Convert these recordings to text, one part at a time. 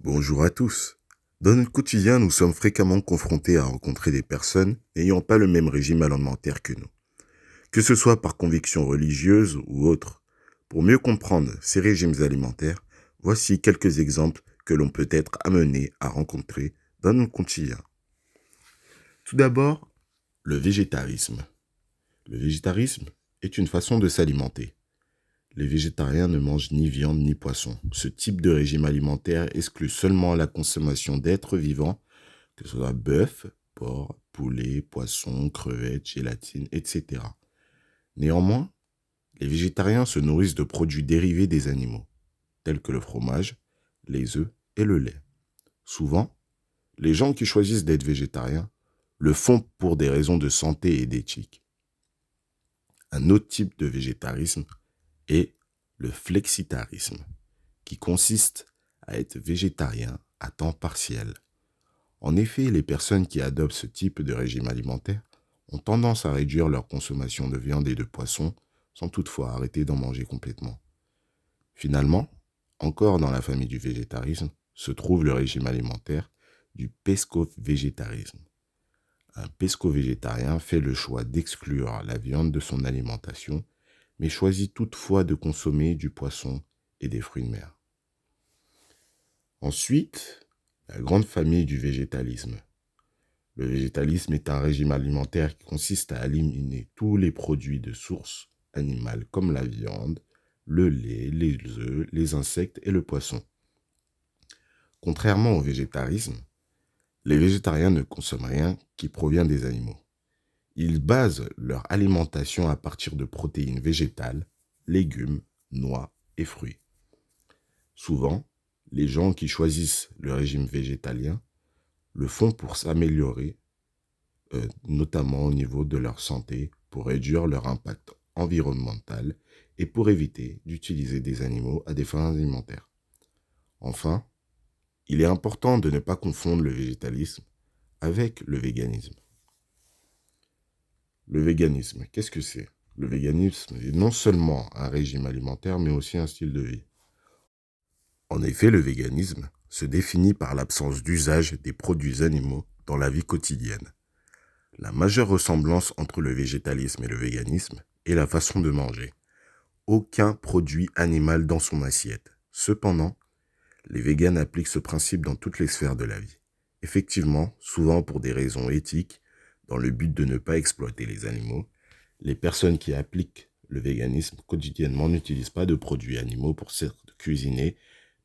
Bonjour à tous. Dans notre quotidien, nous sommes fréquemment confrontés à rencontrer des personnes n'ayant pas le même régime alimentaire que nous. Que ce soit par conviction religieuse ou autre. Pour mieux comprendre ces régimes alimentaires, voici quelques exemples que l'on peut être amené à rencontrer dans notre quotidien. Tout d'abord, le végétarisme. Le végétarisme est une façon de s'alimenter. Les végétariens ne mangent ni viande ni poisson. Ce type de régime alimentaire exclut seulement la consommation d'êtres vivants, que ce soit bœuf, porc, poulet, poisson, crevettes, gélatine, etc. Néanmoins, les végétariens se nourrissent de produits dérivés des animaux, tels que le fromage, les œufs et le lait. Souvent, les gens qui choisissent d'être végétariens le font pour des raisons de santé et d'éthique. Un autre type de végétarisme est le flexitarisme, qui consiste à être végétarien à temps partiel. En effet, les personnes qui adoptent ce type de régime alimentaire ont tendance à réduire leur consommation de viande et de poisson sans toutefois arrêter d'en manger complètement. Finalement, encore dans la famille du végétarisme, se trouve le régime alimentaire du pesco-végétarisme. Un pesco-végétarien fait le choix d'exclure la viande de son alimentation mais choisit toutefois de consommer du poisson et des fruits de mer. Ensuite, la grande famille du végétalisme. Le végétalisme est un régime alimentaire qui consiste à éliminer tous les produits de source animale comme la viande, le lait, les œufs, les insectes et le poisson. Contrairement au végétarisme, les végétariens ne consomment rien qui provient des animaux. Ils basent leur alimentation à partir de protéines végétales, légumes, noix et fruits. Souvent, les gens qui choisissent le régime végétalien le font pour s'améliorer, euh, notamment au niveau de leur santé, pour réduire leur impact environnemental et pour éviter d'utiliser des animaux à des fins alimentaires. Enfin, il est important de ne pas confondre le végétalisme avec le véganisme. Le véganisme, qu'est-ce que c'est? Le véganisme est non seulement un régime alimentaire, mais aussi un style de vie. En effet, le véganisme se définit par l'absence d'usage des produits animaux dans la vie quotidienne. La majeure ressemblance entre le végétalisme et le véganisme est la façon de manger. Aucun produit animal dans son assiette. Cependant, les véganes appliquent ce principe dans toutes les sphères de la vie. Effectivement, souvent pour des raisons éthiques, dans le but de ne pas exploiter les animaux, les personnes qui appliquent le véganisme quotidiennement n'utilisent pas de produits animaux pour se cuisiner,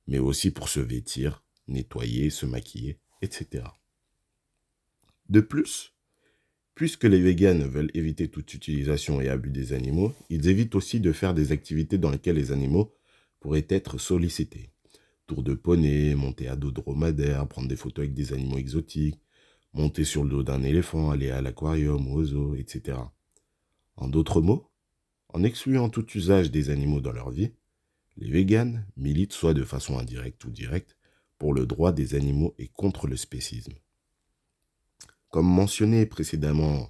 mais aussi pour se vêtir, nettoyer, se maquiller, etc. De plus, puisque les véganes veulent éviter toute utilisation et abus des animaux, ils évitent aussi de faire des activités dans lesquelles les animaux pourraient être sollicités. Tour de poney, monter à dos dromadaire, prendre des photos avec des animaux exotiques, monter sur le dos d'un éléphant, aller à l'aquarium, au zoo, etc. En d'autres mots, en excluant tout usage des animaux dans leur vie, les véganes militent soit de façon indirecte ou directe pour le droit des animaux et contre le spécisme. Comme mentionné précédemment,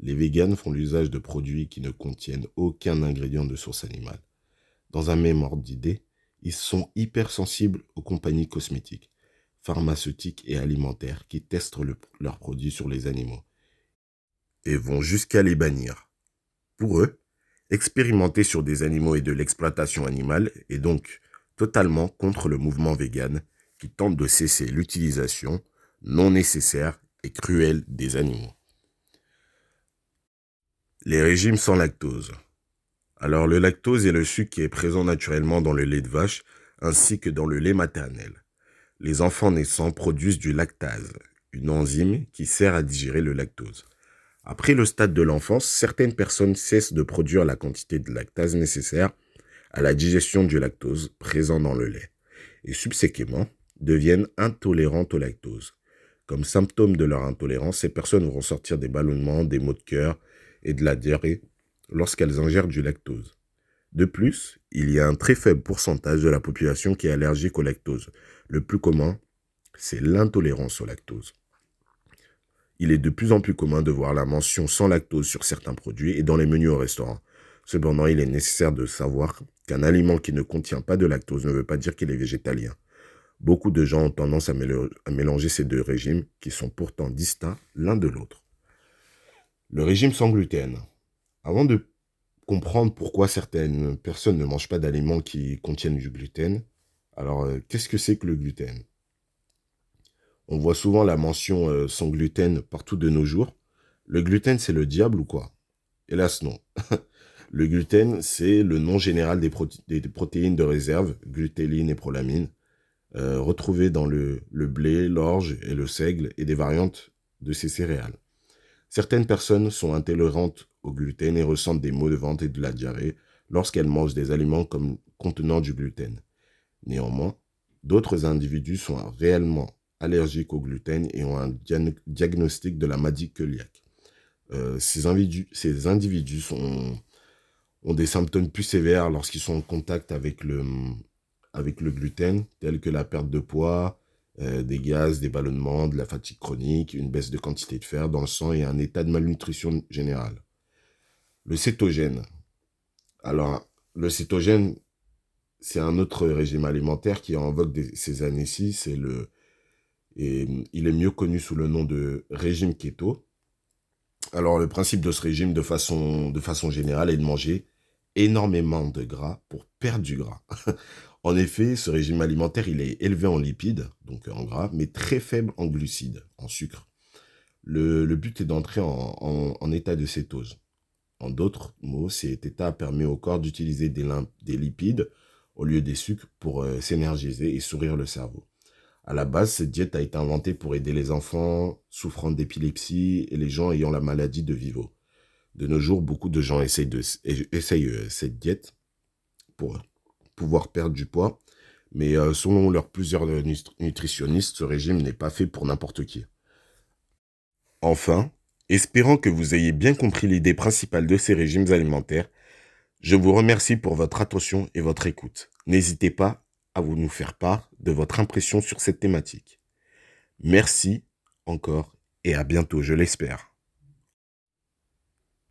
les véganes font l'usage de produits qui ne contiennent aucun ingrédient de source animale. Dans un même ordre d'idée, ils sont hypersensibles aux compagnies cosmétiques pharmaceutiques et alimentaires qui testent leurs produits sur les animaux et vont jusqu'à les bannir. Pour eux, expérimenter sur des animaux et de l'exploitation animale est donc totalement contre le mouvement vegan qui tente de cesser l'utilisation non nécessaire et cruelle des animaux. Les régimes sans lactose. Alors le lactose est le sucre qui est présent naturellement dans le lait de vache ainsi que dans le lait maternel les enfants naissants produisent du lactase, une enzyme qui sert à digérer le lactose. Après le stade de l'enfance, certaines personnes cessent de produire la quantité de lactase nécessaire à la digestion du lactose présent dans le lait et subséquemment deviennent intolérantes au lactose. Comme symptôme de leur intolérance, ces personnes vont sortir des ballonnements, des maux de cœur et de la diarrhée lorsqu'elles ingèrent du lactose. De plus, il y a un très faible pourcentage de la population qui est allergique au lactose, le plus commun, c'est l'intolérance au lactose. Il est de plus en plus commun de voir la mention sans lactose sur certains produits et dans les menus au restaurant. Cependant, il est nécessaire de savoir qu'un aliment qui ne contient pas de lactose ne veut pas dire qu'il est végétalien. Beaucoup de gens ont tendance à, mélanger ces deux régimes qui sont pourtant distincts l'un de l'autre. Le régime sans gluten. Avant de comprendre pourquoi certaines personnes ne mangent pas d'aliments qui contiennent du gluten, alors euh, qu'est-ce que c'est que le gluten? On voit souvent la mention euh, sans gluten partout de nos jours. Le gluten, c'est le diable ou quoi? Hélas non. le gluten, c'est le nom général des, protéines de réserve, glutéline et prolamine, euh, retrouvées dans le, blé, l'orge et le seigle et des variantes de ces céréales. Certaines personnes sont intolérantes au gluten et ressentent des maux de ventre et de la diarrhée lorsqu'elles mangent des aliments contenant du gluten. Néanmoins, d'autres individus sont réellement allergiques au gluten et ont un diagnostic de la maladie cœliaque. Euh, ces, individus, ces individus ont des symptômes plus sévères lorsqu'ils sont en contact avec le, avec le gluten, tels que la perte de poids, euh, des gaz, des ballonnements, de la fatigue chronique, une baisse de quantité de fer dans le sang et un état de malnutrition générale. Le cétogène. Alors, le cétogène, c'est un autre régime alimentaire qui est en vogue ces années-ci. C'est le, et il est mieux connu sous le nom de régime keto. Alors, le principe de ce régime, de façon, de façon générale, est de manger énormément de gras pour perdre du gras. en effet, ce régime alimentaire, il est élevé en lipides, donc en gras, mais très faible en glucides, en sucre. Le, but est d'entrer en état de cétose. En d'autres mots, cet état permet au corps d'utiliser des, lipides au lieu des sucres pour euh, s'énergiser et sourire le cerveau. À la base, cette diète a été inventée pour aider les enfants souffrant d'épilepsie et les gens ayant la maladie de Vivo. De nos jours, beaucoup de gens essayent, euh, cette diète pour pouvoir perdre du poids, mais euh, selon leurs plusieurs nutritionnistes, ce régime n'est pas fait pour n'importe qui. Enfin, Espérant que vous ayez bien compris l'idée principale de ces régimes alimentaires, je vous remercie pour votre attention et votre écoute. N'hésitez pas à vous nous faire part de votre impression sur cette thématique. Merci encore et à bientôt, je l'espère.